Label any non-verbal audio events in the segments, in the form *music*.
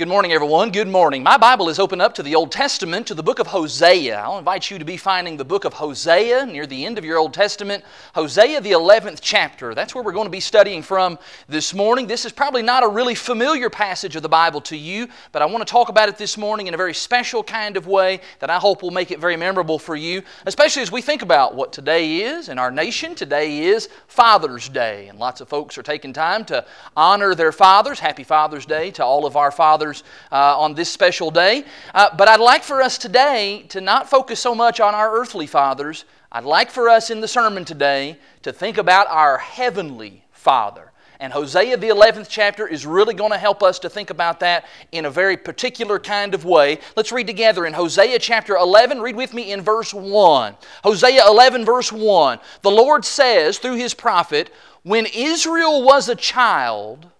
Good morning, everyone. Good morning. My Bible is open up to the Old Testament, to the book of Hosea. I'll invite you to be finding the book of Hosea near the end of your Old Testament. Hosea, the 11th chapter. That's where we're going to be studying from this morning. This is probably not a really familiar passage of the Bible to you, but I want to talk about it this morning in a very special kind of way that I hope will make it very memorable for you, especially as we think about what today is in our nation. Today is Father's Day, and lots of folks are taking time to honor their fathers. Happy Father's Day to all of our fathers uh, on this special day. Uh, but I'd like for us today to not focus so much on our earthly fathers. I'd like for us in the sermon today to think about our heavenly Father. And Hosea, the 11th chapter, is really going to help us to think about that in a very particular kind of way. Let's read together in Hosea chapter 11. Read with me in verse 1. Hosea 11, verse 1. The Lord says through his prophet, When Israel was a child,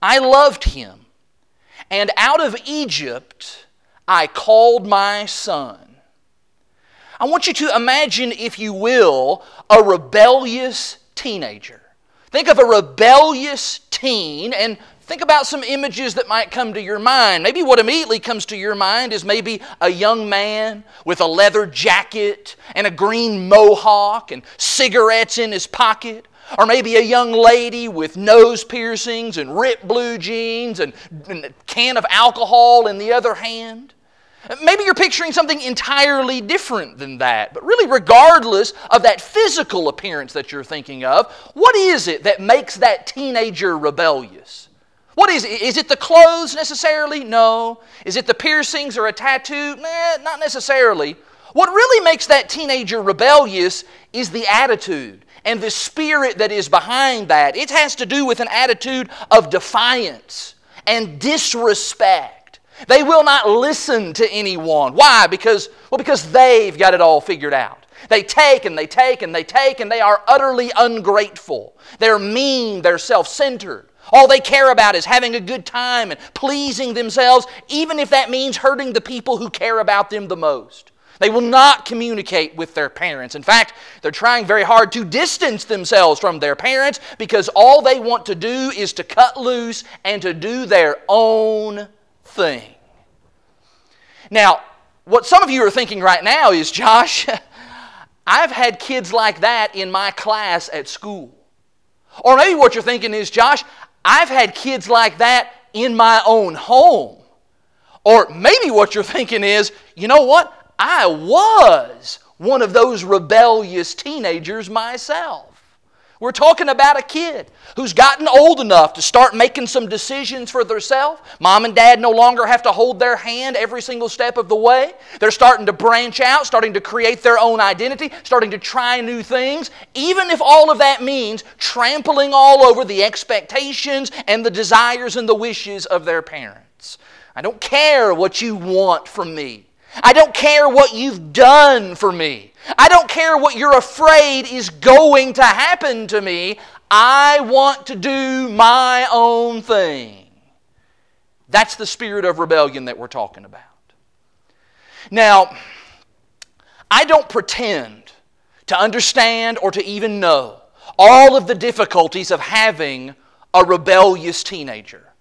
I loved him and out of Egypt I called my son. I want you to imagine, if you will, a rebellious teenager. Think of a rebellious teen and think about some images that might come to your mind. Maybe what immediately comes to your mind is maybe a young man with a leather jacket and a green mohawk and cigarettes in his pocket. Or maybe a young lady with nose piercings and ripped blue jeans and, and a can of alcohol in the other hand. Maybe you're picturing something entirely different than that. But really, regardless of that physical appearance that you're thinking of, what is it that makes that teenager rebellious? What is it? Is it the clothes necessarily? No. Is it the piercings or a tattoo? Nah, not necessarily. What really makes that teenager rebellious is the attitude and the spirit that is behind that. It has to do with an attitude of defiance and disrespect. They will not listen to anyone. Why? Because, well, because they've got it all figured out. They take and they take and they take and they are utterly ungrateful. They're mean, they're self centered. All they care about is having a good time and pleasing themselves, even if that means hurting the people who care about them the most. They will not communicate with their parents. In fact, they're trying very hard to distance themselves from their parents because all they want to do is to cut loose and to do their own thing. Now, what some of you are thinking right now is, *laughs* Josh, I've had kids like that in my class at school. Or maybe what you're thinking is, Josh, I've had kids like that in my own home. Or maybe what you're thinking is, you know what? I was one of those rebellious teenagers myself. We're talking about a kid who's gotten old enough to start making some decisions for themselves. Mom and dad no longer have to hold their hand every single step of the way. They're starting to branch out, starting to create their own identity, starting to try new things, even if all of that means trampling all over the expectations and the desires and the wishes of their parents. I don't care what you want from me. I don't care what you've done for me. I don't care what you're afraid is going to happen to me. I want to do my own thing. That's the spirit of rebellion that we're talking about. Now, I don't pretend to understand or to even know all of the difficulties of having a rebellious teenager.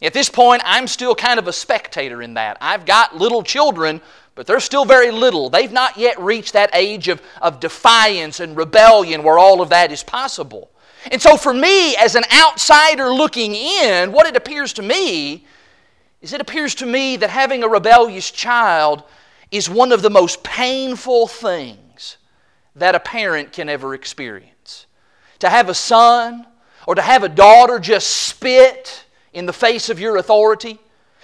At this point, I'm still kind of a spectator in that. I've got little children, but they're still very little. They've not yet reached that age of, of defiance and rebellion where all of that is possible. And so, for me, as an outsider looking in, what it appears to me is it appears to me that having a rebellious child is one of the most painful things that a parent can ever experience. To have a son or to have a daughter just spit in the face of your authority,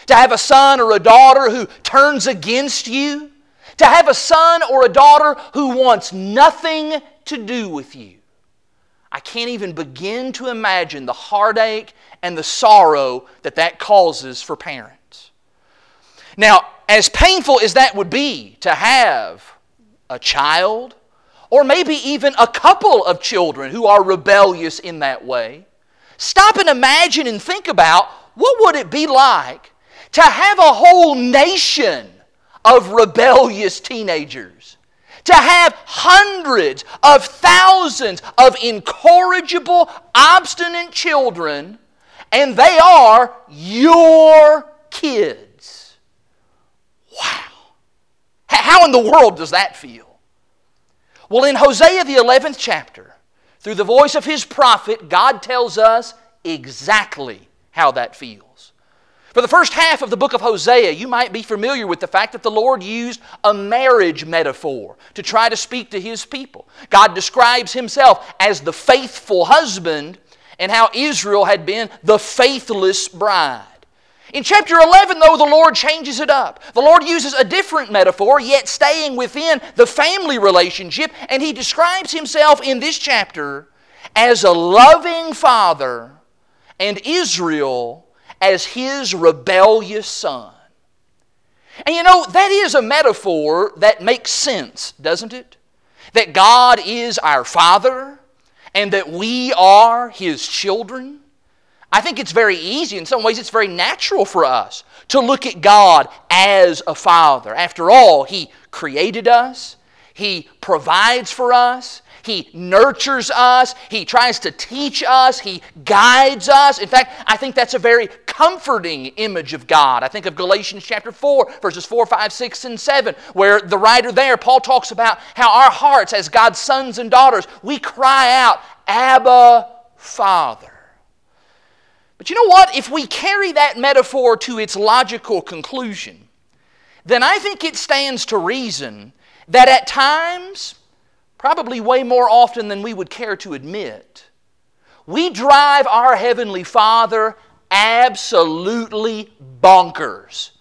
to have a son or a daughter who turns against you, to have a son or a daughter who wants nothing to do with you. I can't even begin to imagine the heartache and the sorrow that that causes for parents. Now, as painful as that would be to have a child, or maybe even a couple of children who are rebellious in that way, Stop and imagine and think about what would it be like to have a whole nation of rebellious teenagers? To have hundreds of thousands of incorrigible, obstinate children, and they are your kids. Wow. How in the world does that feel? Well, in Hosea, the 11th chapter, through the voice of his prophet, God tells us exactly how that feels. For the first half of the book of Hosea, you might be familiar with the fact that the Lord used a marriage metaphor to try to speak to His people. God describes Himself as the faithful husband and how Israel had been the faithless bride. In chapter 11, though, the Lord changes it up. The Lord uses a different metaphor, yet staying within the family relationship, and He describes Himself in this chapter as a loving father and Israel as his rebellious son. And you know, that is a metaphor that makes sense, doesn't it? That God is our Father and that we are His children. I think it's very easy, in some ways, it's very natural for us to look at God as a Father. After all, He created us, He provides for us, he nurtures us. He tries to teach us. He guides us. In fact, I think that's a very comforting image of God. I think of Galatians chapter 4, verses 4, 5, 6, and 7, where the writer there, Paul talks about how our hearts, as God's sons and daughters, we cry out, Abba, Father. But you know what? If we carry that metaphor to its logical conclusion, then I think it stands to reason that at times probably way more often than we would care to admit, we drive our Heavenly Father absolutely bonkers.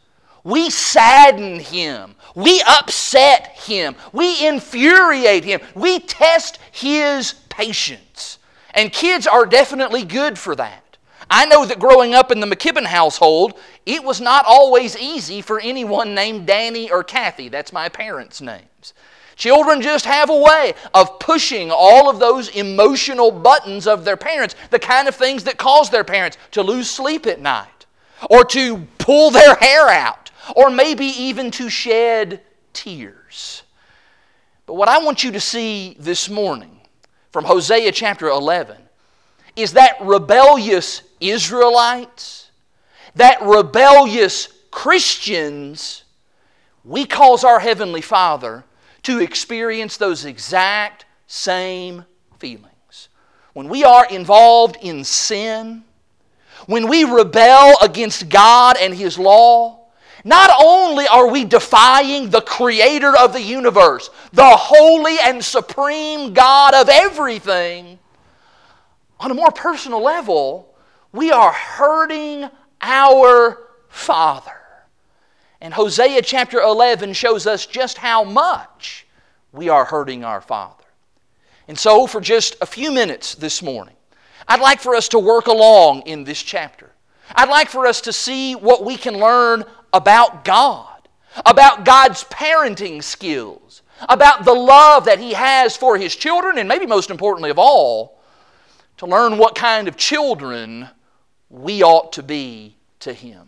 We sadden Him. We upset Him. We infuriate Him. We test His patience. And kids are definitely good for that. I know that growing up in the McKibben household, it was not always easy for anyone named Danny or Kathy. That's my parents' names. Children just have a way of pushing all of those emotional buttons of their parents, the kind of things that cause their parents to lose sleep at night, or to pull their hair out, or maybe even to shed tears. But what I want you to see this morning from Hosea chapter 11 is that rebellious Israelites, that rebellious Christians, we cause our Heavenly Father to experience those exact same feelings. When we are involved in sin, when we rebel against God and His law, not only are we defying the creator of the universe, the holy and supreme God of everything, on a more personal level, we are hurting our Father. And Hosea chapter 11 shows us just how much we are hurting our Father. And so, for just a few minutes this morning, I'd like for us to work along in this chapter. I'd like for us to see what we can learn about God, about God's parenting skills, about the love that He has for His children, and maybe most importantly of all, to learn what kind of children we ought to be to Him.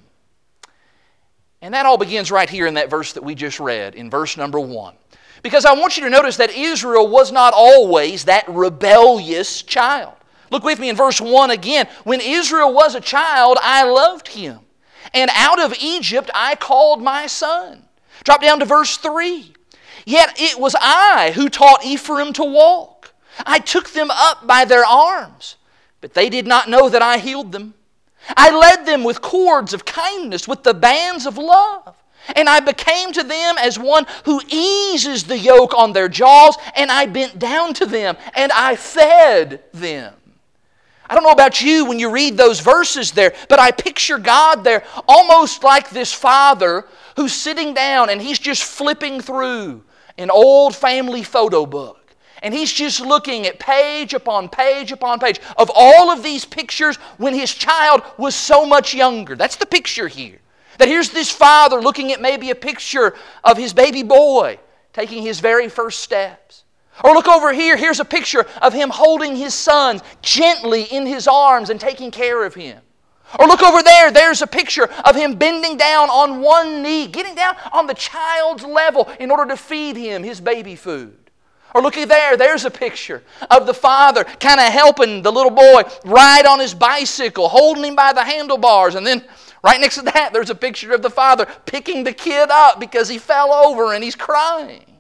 And that all begins right here in that verse that we just read, in verse number one. Because I want you to notice that Israel was not always that rebellious child. Look with me in verse 1 again. When Israel was a child, I loved him. And out of Egypt I called my son. Drop down to verse 3. Yet it was I who taught Ephraim to walk. I took them up by their arms, but they did not know that I healed them. I led them with cords of kindness, with the bands of love. And I became to them as one who eases the yoke on their jaws, and I bent down to them, and I fed them. I don't know about you when you read those verses there, but I picture God there almost like this father who's sitting down and he's just flipping through an old family photo book and he's just looking at page upon page upon page of all of these pictures when his child was so much younger. That's the picture here. That here's this father looking at maybe a picture of his baby boy taking his very first steps. Or look over here, here's a picture of him holding his son gently in his arms and taking care of him. Or look over there, there's a picture of him bending down on one knee, getting down on the child's level in order to feed him his baby food. Or looky there, there's a picture of the father kind of helping the little boy ride on his bicycle, holding him by the handlebars, and then Right next to that, there's a picture of the father picking the kid up because he fell over and he's crying.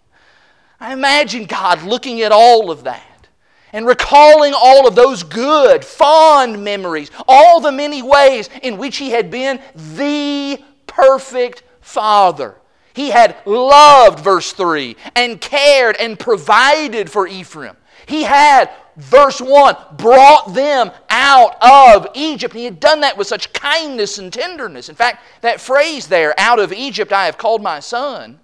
I imagine God looking at all of that and recalling all of those good, fond memories, all the many ways in which He had been the perfect Father. He had loved, verse 3, and cared and provided for Ephraim. He had, verse 1, brought them out of Egypt. And he had done that with such kindness and tenderness. In fact, that phrase there, out of Egypt I have called my son,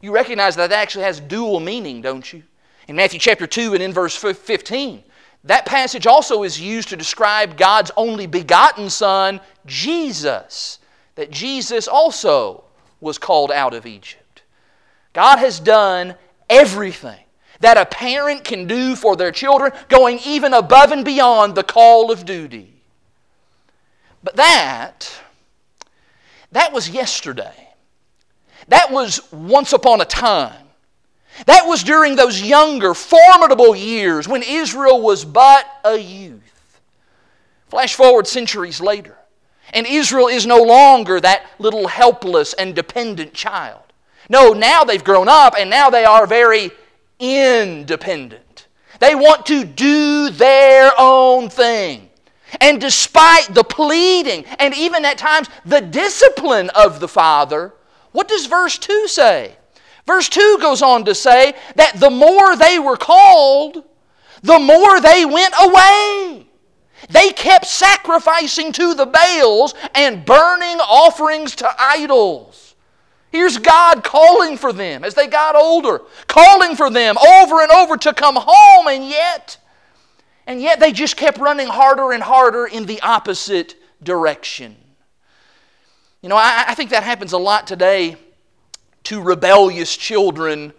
you recognize that that actually has dual meaning, don't you? In Matthew chapter 2 and in verse 15, that passage also is used to describe God's only begotten Son, Jesus. That Jesus also was called out of Egypt. God has done everything that a parent can do for their children, going even above and beyond the call of duty. But that, that was yesterday. That was once upon a time. That was during those younger, formidable years when Israel was but a youth. Flash forward centuries later, and Israel is no longer that little helpless and dependent child. No, now they've grown up and now they are very independent. They want to do their own thing. And despite the pleading and even at times the discipline of the Father, what does verse 2 say? Verse 2 goes on to say that the more they were called, the more they went away. They kept sacrificing to the Baals and burning offerings to idols. Here's God calling for them as they got older, calling for them over and over to come home, and yet, and yet they just kept running harder and harder in the opposite direction. You know, I, I think that happens a lot today to rebellious children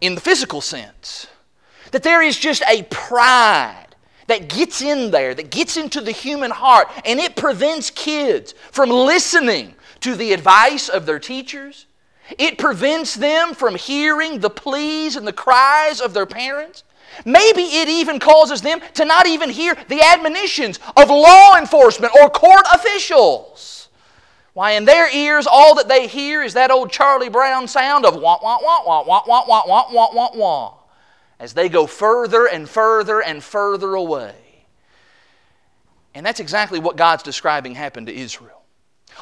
in the physical sense. That there is just a pride that gets in there, that gets into the human heart, and it prevents kids from listening to the advice of their teachers. It prevents them from hearing the pleas and the cries of their parents. Maybe it even causes them to not even hear the admonitions of law enforcement or court officials. Why, in their ears, all that they hear is that old Charlie Brown sound of wah, wah, wah, wah, wah, wah, wah, wah, wah, wah, wah, as they go further and further and further away. And that's exactly what God's describing happened to Israel.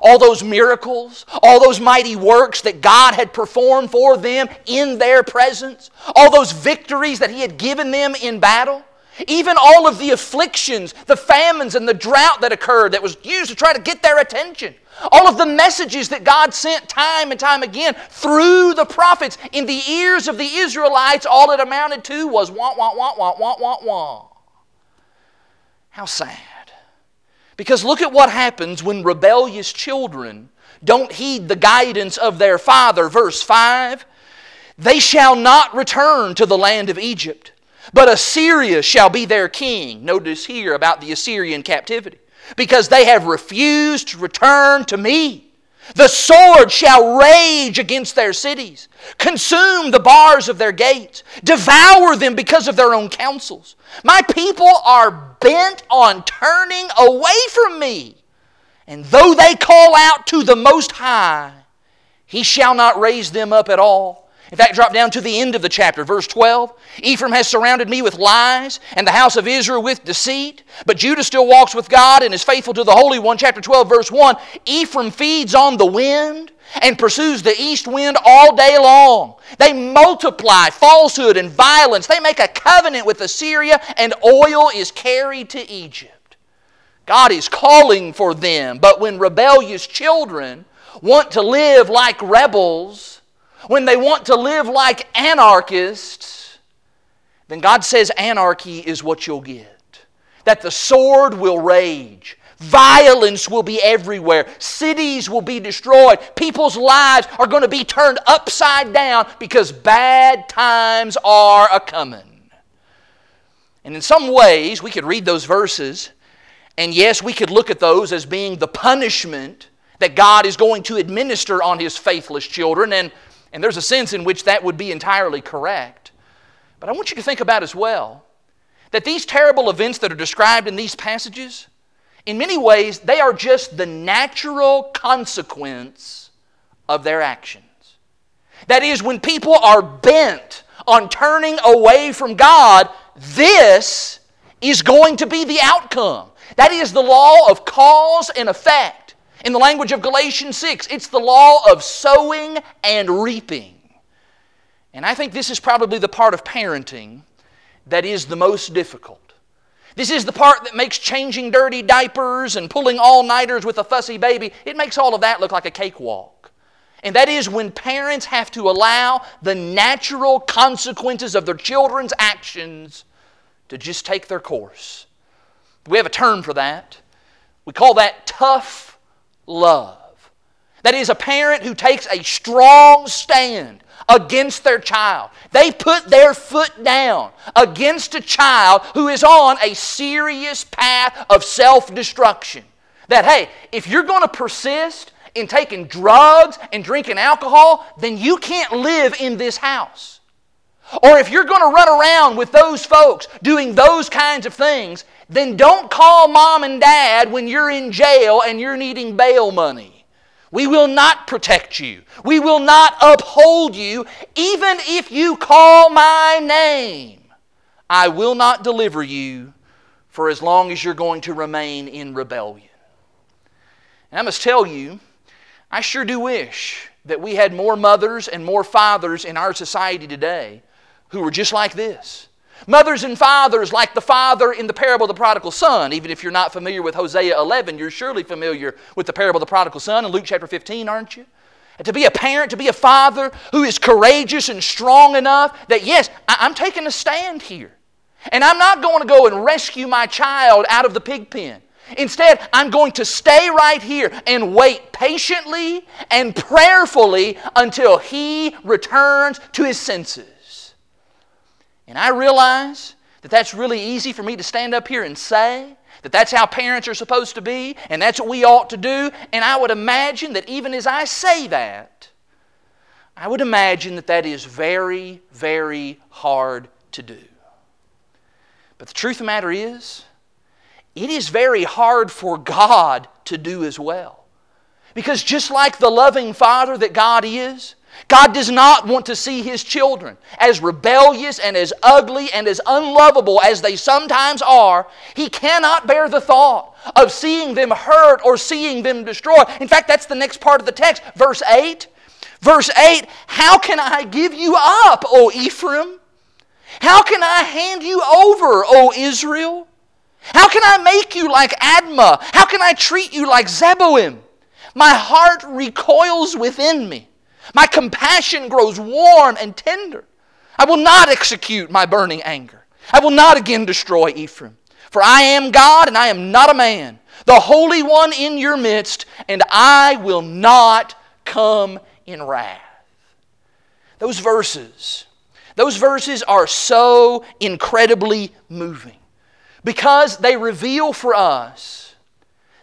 All those miracles, all those mighty works that God had performed for them in their presence, all those victories that He had given them in battle, even all of the afflictions, the famines, and the drought that occurred that was used to try to get their attention. All of the messages that God sent time and time again through the prophets in the ears of the Israelites, all it amounted to was wah, wah, wah, wah, wah, wah, wah. How sad. Because look at what happens when rebellious children don't heed the guidance of their father. Verse 5 They shall not return to the land of Egypt, but Assyria shall be their king. Notice here about the Assyrian captivity because they have refused to return to me. The sword shall rage against their cities, consume the bars of their gates, devour them because of their own counsels. My people are bent on turning away from me. And though they call out to the Most High, He shall not raise them up at all. In fact, drop down to the end of the chapter, verse 12. Ephraim has surrounded me with lies, and the house of Israel with deceit. But Judah still walks with God and is faithful to the Holy One. Chapter 12, verse 1. Ephraim feeds on the wind and pursues the east wind all day long. They multiply falsehood and violence. They make a covenant with Assyria, and oil is carried to Egypt. God is calling for them, but when rebellious children want to live like rebels, when they want to live like anarchists, then God says anarchy is what you'll get. That the sword will rage. Violence will be everywhere. Cities will be destroyed. People's lives are going to be turned upside down because bad times are a coming. And in some ways, we could read those verses, and yes, we could look at those as being the punishment that God is going to administer on His faithless children. And and there's a sense in which that would be entirely correct. But I want you to think about as well that these terrible events that are described in these passages, In many ways, they are just the natural consequence of their actions. That is, when people are bent on turning away from God, this is going to be the outcome. That is the law of cause and effect. In the language of Galatians 6, it's the law of sowing and reaping. And I think this is probably the part of parenting that is the most difficult. This is the part that makes changing dirty diapers and pulling all nighters with a fussy baby, it makes all of that look like a cakewalk. And that is when parents have to allow the natural consequences of their children's actions to just take their course. We have a term for that. We call that tough love. That is a parent who takes a strong stand against their child. They put their foot down against a child who is on a serious path of self destruction. That, hey, if you're going to persist in taking drugs and drinking alcohol, then you can't live in this house. Or if you're going to run around with those folks doing those kinds of things, then don't call mom and dad when you're in jail and you're needing bail money. We will not protect you. We will not uphold you, even if you call my name. I will not deliver you for as long as you're going to remain in rebellion. And I must tell you, I sure do wish that we had more mothers and more fathers in our society today who were just like this. Mothers and fathers, like the father in the parable of the prodigal son. Even if you're not familiar with Hosea 11, you're surely familiar with the parable of the prodigal son in Luke chapter 15, aren't you? And to be a parent, to be a father who is courageous and strong enough that, yes, I'm taking a stand here. And I'm not going to go and rescue my child out of the pig pen. Instead, I'm going to stay right here and wait patiently and prayerfully until he returns to his senses. And I realize that that's really easy for me to stand up here and say, that that's how parents are supposed to be, and that's what we ought to do. And I would imagine that even as I say that, I would imagine that that is very, very hard to do. But the truth of the matter is, it is very hard for God to do as well. Because just like the loving Father that God is, God does not want to see His children as rebellious and as ugly and as unlovable as they sometimes are. He cannot bear the thought of seeing them hurt or seeing them destroyed. In fact, that's the next part of the text, verse 8. Verse 8 How can I give you up, O Ephraim? How can I hand you over, O Israel? How can I make you like Admah? How can I treat you like Zeboim? My heart recoils within me. My compassion grows warm and tender. I will not execute my burning anger. I will not again destroy Ephraim. For I am God and I am not a man, the Holy One in your midst, and I will not come in wrath. Those verses, those verses are so incredibly moving because they reveal for us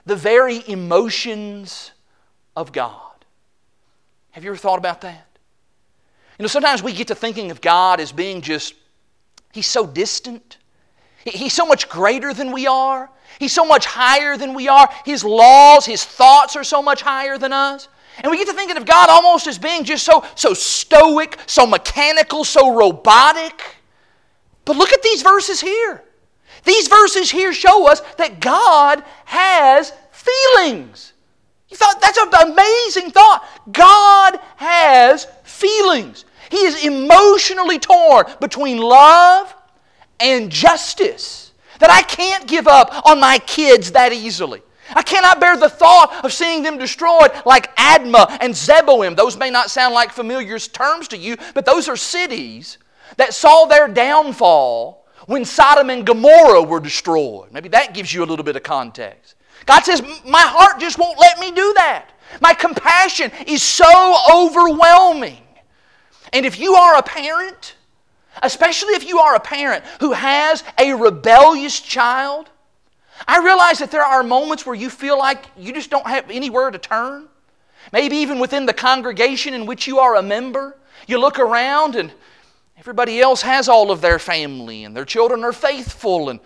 the very emotions of God. Have you ever thought about that? You know, sometimes we get to thinking of God as being just, He's so distant. He's so much greater than we are. He's so much higher than we are. His laws, His thoughts are so much higher than us. And we get to thinking of God almost as being just so, so stoic, so mechanical, so robotic. But look at these verses here. These verses here show us that God has feelings. You thought that's an amazing thought. God has feelings. He is emotionally torn between love and justice. That I can't give up on my kids that easily. I cannot bear the thought of seeing them destroyed like Admah and Zeboim. Those may not sound like familiar terms to you, but those are cities that saw their downfall when Sodom and Gomorrah were destroyed. Maybe that gives you a little bit of context. God says, My heart just won't let me do that. My compassion is so overwhelming. And if you are a parent, especially if you are a parent who has a rebellious child, I realize that there are moments where you feel like you just don't have anywhere to turn. Maybe even within the congregation in which you are a member, you look around and everybody else has all of their family and their children are faithful and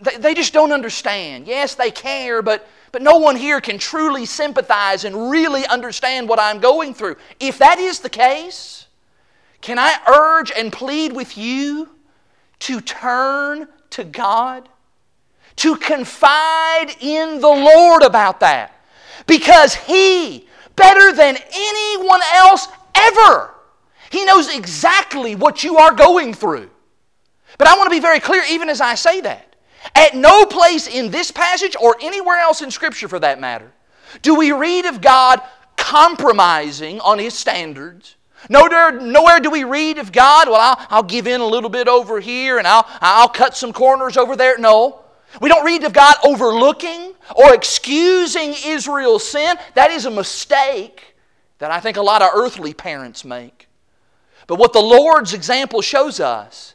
they, just don't understand. Yes, they care, but, but no one here can truly sympathize and really understand what I'm going through. If that is the case, can I urge and plead with you to turn to God? To confide in the Lord about that. Because He, better than anyone else ever, He knows exactly what you are going through. But I want to be very clear, even as I say that. At no place in this passage or anywhere else in Scripture for that matter do we read of God compromising on His standards. Nowhere, nowhere do we read of God, well, I'll, I'll give in a little bit over here and I'll, I'll cut some corners over there. No. We don't read of God overlooking or excusing Israel's sin. That is a mistake that I think a lot of earthly parents make. But what the Lord's example shows us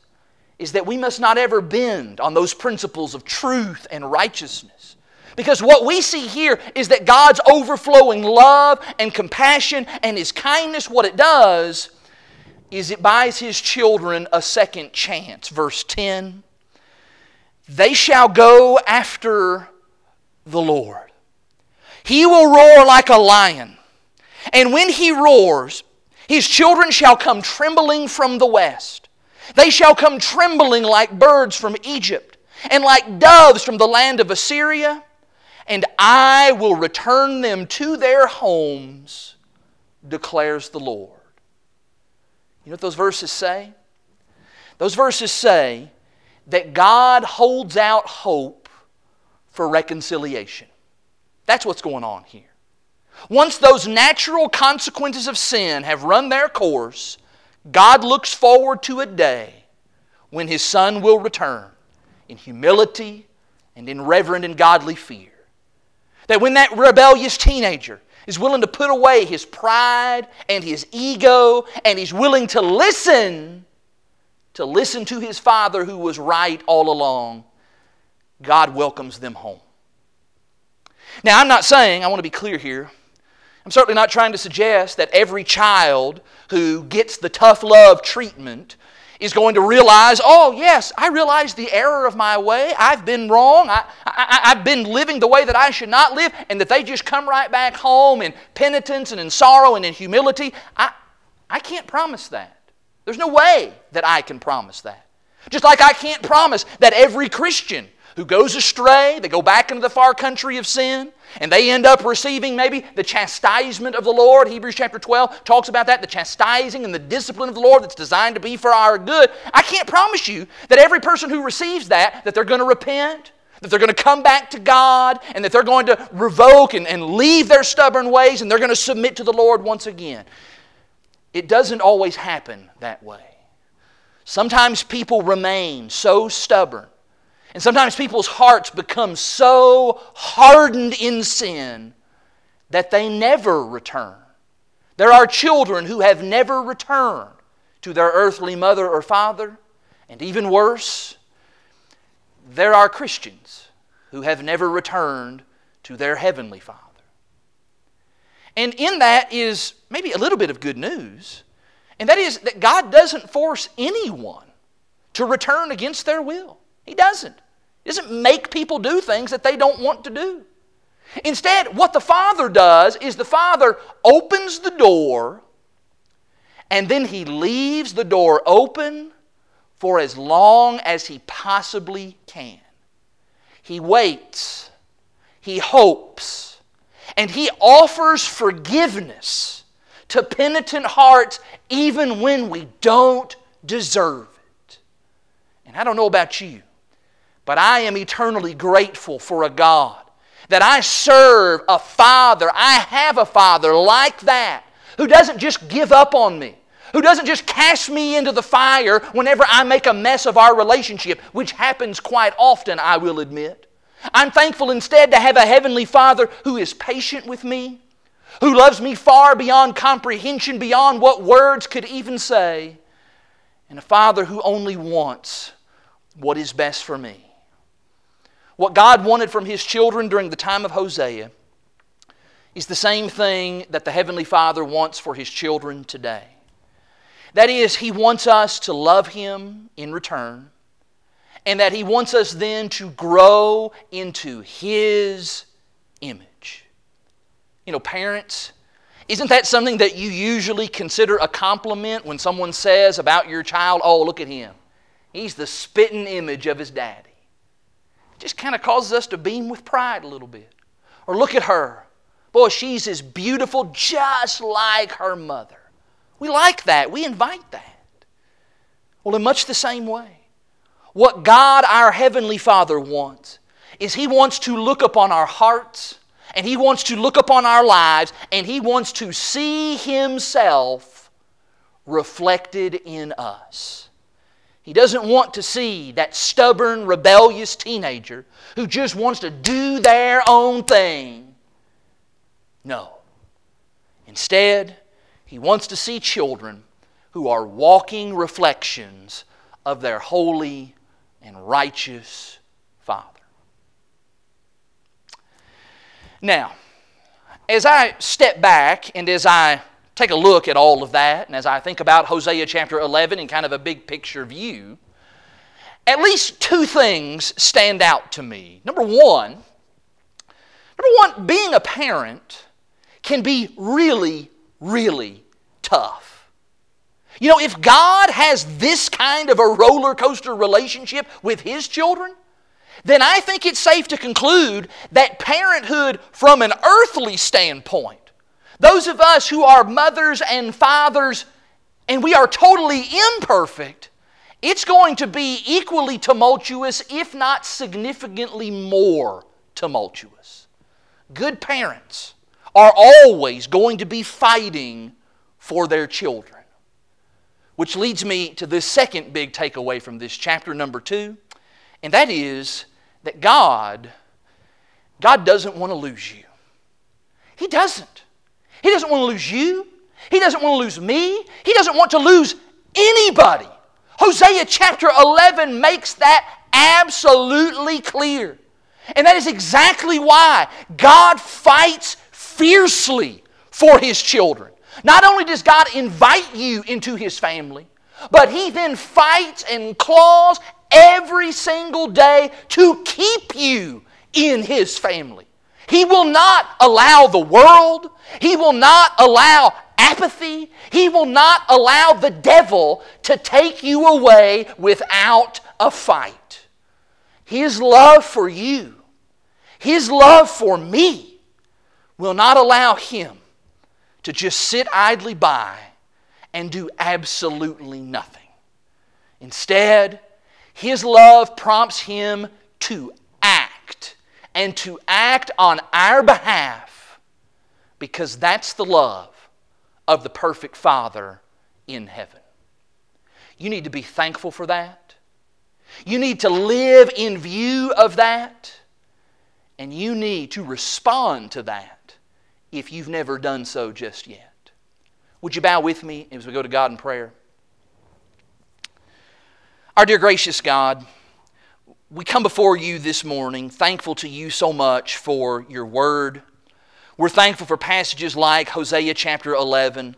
is that we must not ever bend on those principles of truth and righteousness. Because what we see here is that God's overflowing love and compassion and His kindness, what it does is it buys His children a second chance. Verse 10 They shall go after the Lord. He will roar like a lion, and when He roars, His children shall come trembling from the west. They shall come trembling like birds from Egypt, and like doves from the land of Assyria, and I will return them to their homes, declares the Lord. You know what those verses say? Those verses say that God holds out hope for reconciliation. That's what's going on here. Once those natural consequences of sin have run their course, God looks forward to a day when His Son will return in humility and in reverent and godly fear. That when that rebellious teenager is willing to put away his pride and his ego and he's willing to listen, to listen to his father who was right all along, God welcomes them home. Now, I'm not saying, I want to be clear here, I'm certainly not trying to suggest that every child who gets the tough love treatment is going to realize, oh, yes, I realize the error of my way. I've been wrong. I, have been living the way that I should not live. And that they just come right back home in penitence and in sorrow and in humility. I, I can't promise that. There's no way that I can promise that. Just like I can't promise that every Christian who goes astray, they go back into the far country of sin, and they end up receiving maybe the chastisement of the Lord. Hebrews chapter 12 talks about that the chastising and the discipline of the Lord that's designed to be for our good. I can't promise you that every person who receives that, that they're going to repent, that they're going to come back to God, and that they're going to revoke and, and leave their stubborn ways and they're going to submit to the Lord once again. It doesn't always happen that way. Sometimes people remain so stubborn and sometimes people's hearts become so hardened in sin that they never return. There are children who have never returned to their earthly mother or father, and even worse, there are Christians who have never returned to their heavenly Father. And in that is maybe a little bit of good news, and that is that God doesn't force anyone to return against their will. He doesn't. He doesn't make people do things that they don't want to do. Instead, what the Father does is the Father opens the door and then He leaves the door open for as long as He possibly can. He waits, He hopes, and He offers forgiveness to penitent hearts even when we don't deserve it. And I don't know about you. But I am eternally grateful for a God that I serve a Father. I have a Father like that who doesn't just give up on me, who doesn't just cast me into the fire whenever I make a mess of our relationship, which happens quite often, I will admit. I'm thankful instead to have a Heavenly Father who is patient with me, who loves me far beyond comprehension, beyond what words could even say, and a Father who only wants what is best for me. What God wanted from His children during the time of Hosea is the same thing that the Heavenly Father wants for His children today. That is, He wants us to love Him in return, and that He wants us then to grow into His image. You know, parents, isn't that something that you usually consider a compliment when someone says about your child, oh, look at him? He's the spitting image of his daddy. Just kind of causes us to beam with pride a little bit. Or look at her. Boy, she's as beautiful just like her mother. We like that. We invite that. Well, in much the same way, what God, our Heavenly Father, wants is He wants to look upon our hearts and He wants to look upon our lives and He wants to see Himself reflected in us. He doesn't want to see that stubborn, rebellious teenager who just wants to do their own thing. No. Instead, He wants to see children who are walking reflections of their holy and righteous Father. Now, as I step back and as I take a look at all of that, and as I think about Hosea chapter 11 in kind of a big picture view, at least two things stand out to me. Number one, number one, being a parent can be really, really tough. You know, if God has this kind of a roller coaster relationship with His children, then I think it's safe to conclude that parenthood, from an earthly standpoint, those of us who are mothers and fathers and we are totally imperfect, it's going to be equally tumultuous, if not significantly more tumultuous. Good parents are always going to be fighting for their children. Which leads me to the second big takeaway from this chapter, number two, and that is that God, God doesn't want to lose you. He doesn't. He doesn't want to lose you. He doesn't want to lose me. He doesn't want to lose anybody. Hosea chapter 11 makes that absolutely clear. And that is exactly why God fights fiercely for His children. Not only does God invite you into His family, but He then fights and claws every single day to keep you in His family. He will not allow the world, He will not allow apathy, He will not allow the devil to take you away without a fight. His love for you, His love for me, will not allow Him to just sit idly by and do absolutely nothing. Instead, his love prompts him to act and to act on our behalf because that's the love of the perfect Father in heaven. You need to be thankful for that. You need to live in view of that. And you need to respond to that if you've never done so just yet. Would you bow with me as we go to God in prayer? Our dear gracious God, we come before you this morning thankful to you so much for your word. We're thankful for passages like Hosea chapter 11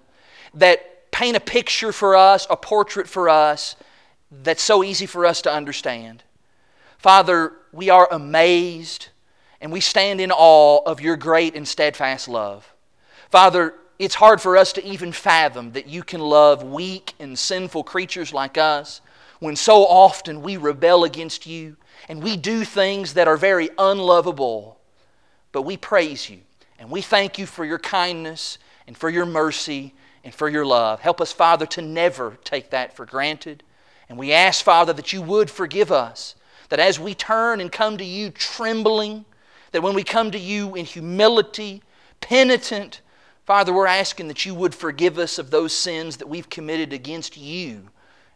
that paint a picture for us, a portrait for us that's so easy for us to understand. Father, we are amazed and we stand in awe of your great and steadfast love. Father, it's hard for us to even fathom that you can love weak and sinful creatures like us when so often we rebel against you and we do things that are very unlovable. But we praise you and we thank you for your kindness and for your mercy and for your love. Help us, Father, to never take that for granted. And we ask, Father, that you would forgive us, that as we turn and come to you trembling, that when we come to you in humility, penitent, Father, we're asking that you would forgive us of those sins that we've committed against you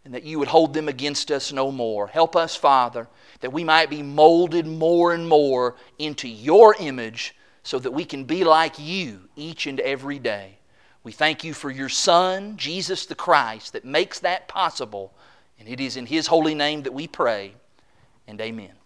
and that you would hold them against us no more. Help us, Father, that we might be molded more and more into your image so that we can be like you each and every day. We thank you for your Son, Jesus the Christ, that makes that possible. And it is in His holy name that we pray. And amen.